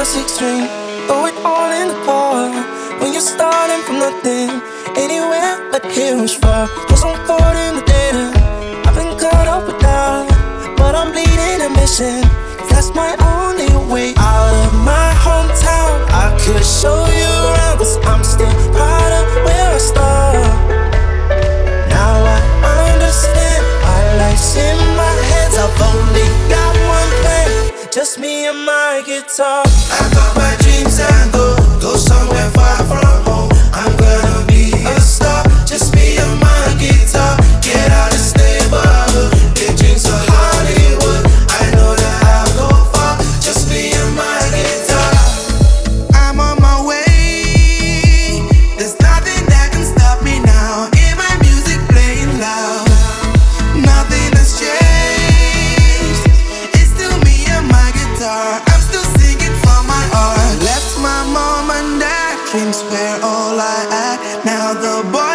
a six string. Throw it all in the car. When you're starting from nothing, anywhere but here is far. Cause I'm caught in the data. I've been caught up with love, but I'm bleeding and missing. That's my only way out of my hometown. I could show you around, cause I'm still proud of where I start. Now I understand my life's in my hands. I've only got one plan, just me guitar. I got my all I act. Now the boy.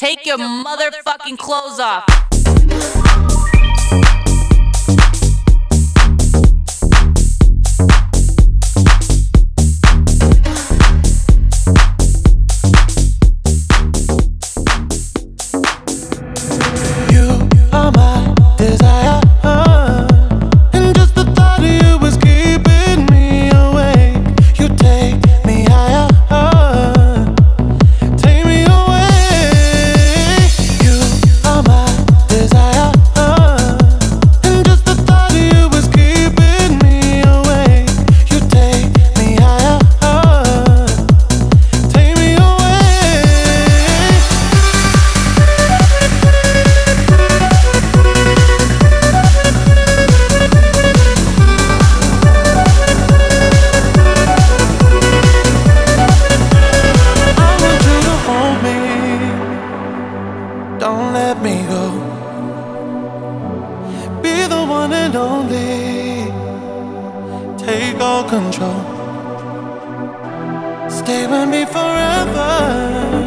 Take your motherfucking clothes off. the one and only. Take all control. Stay with me forever.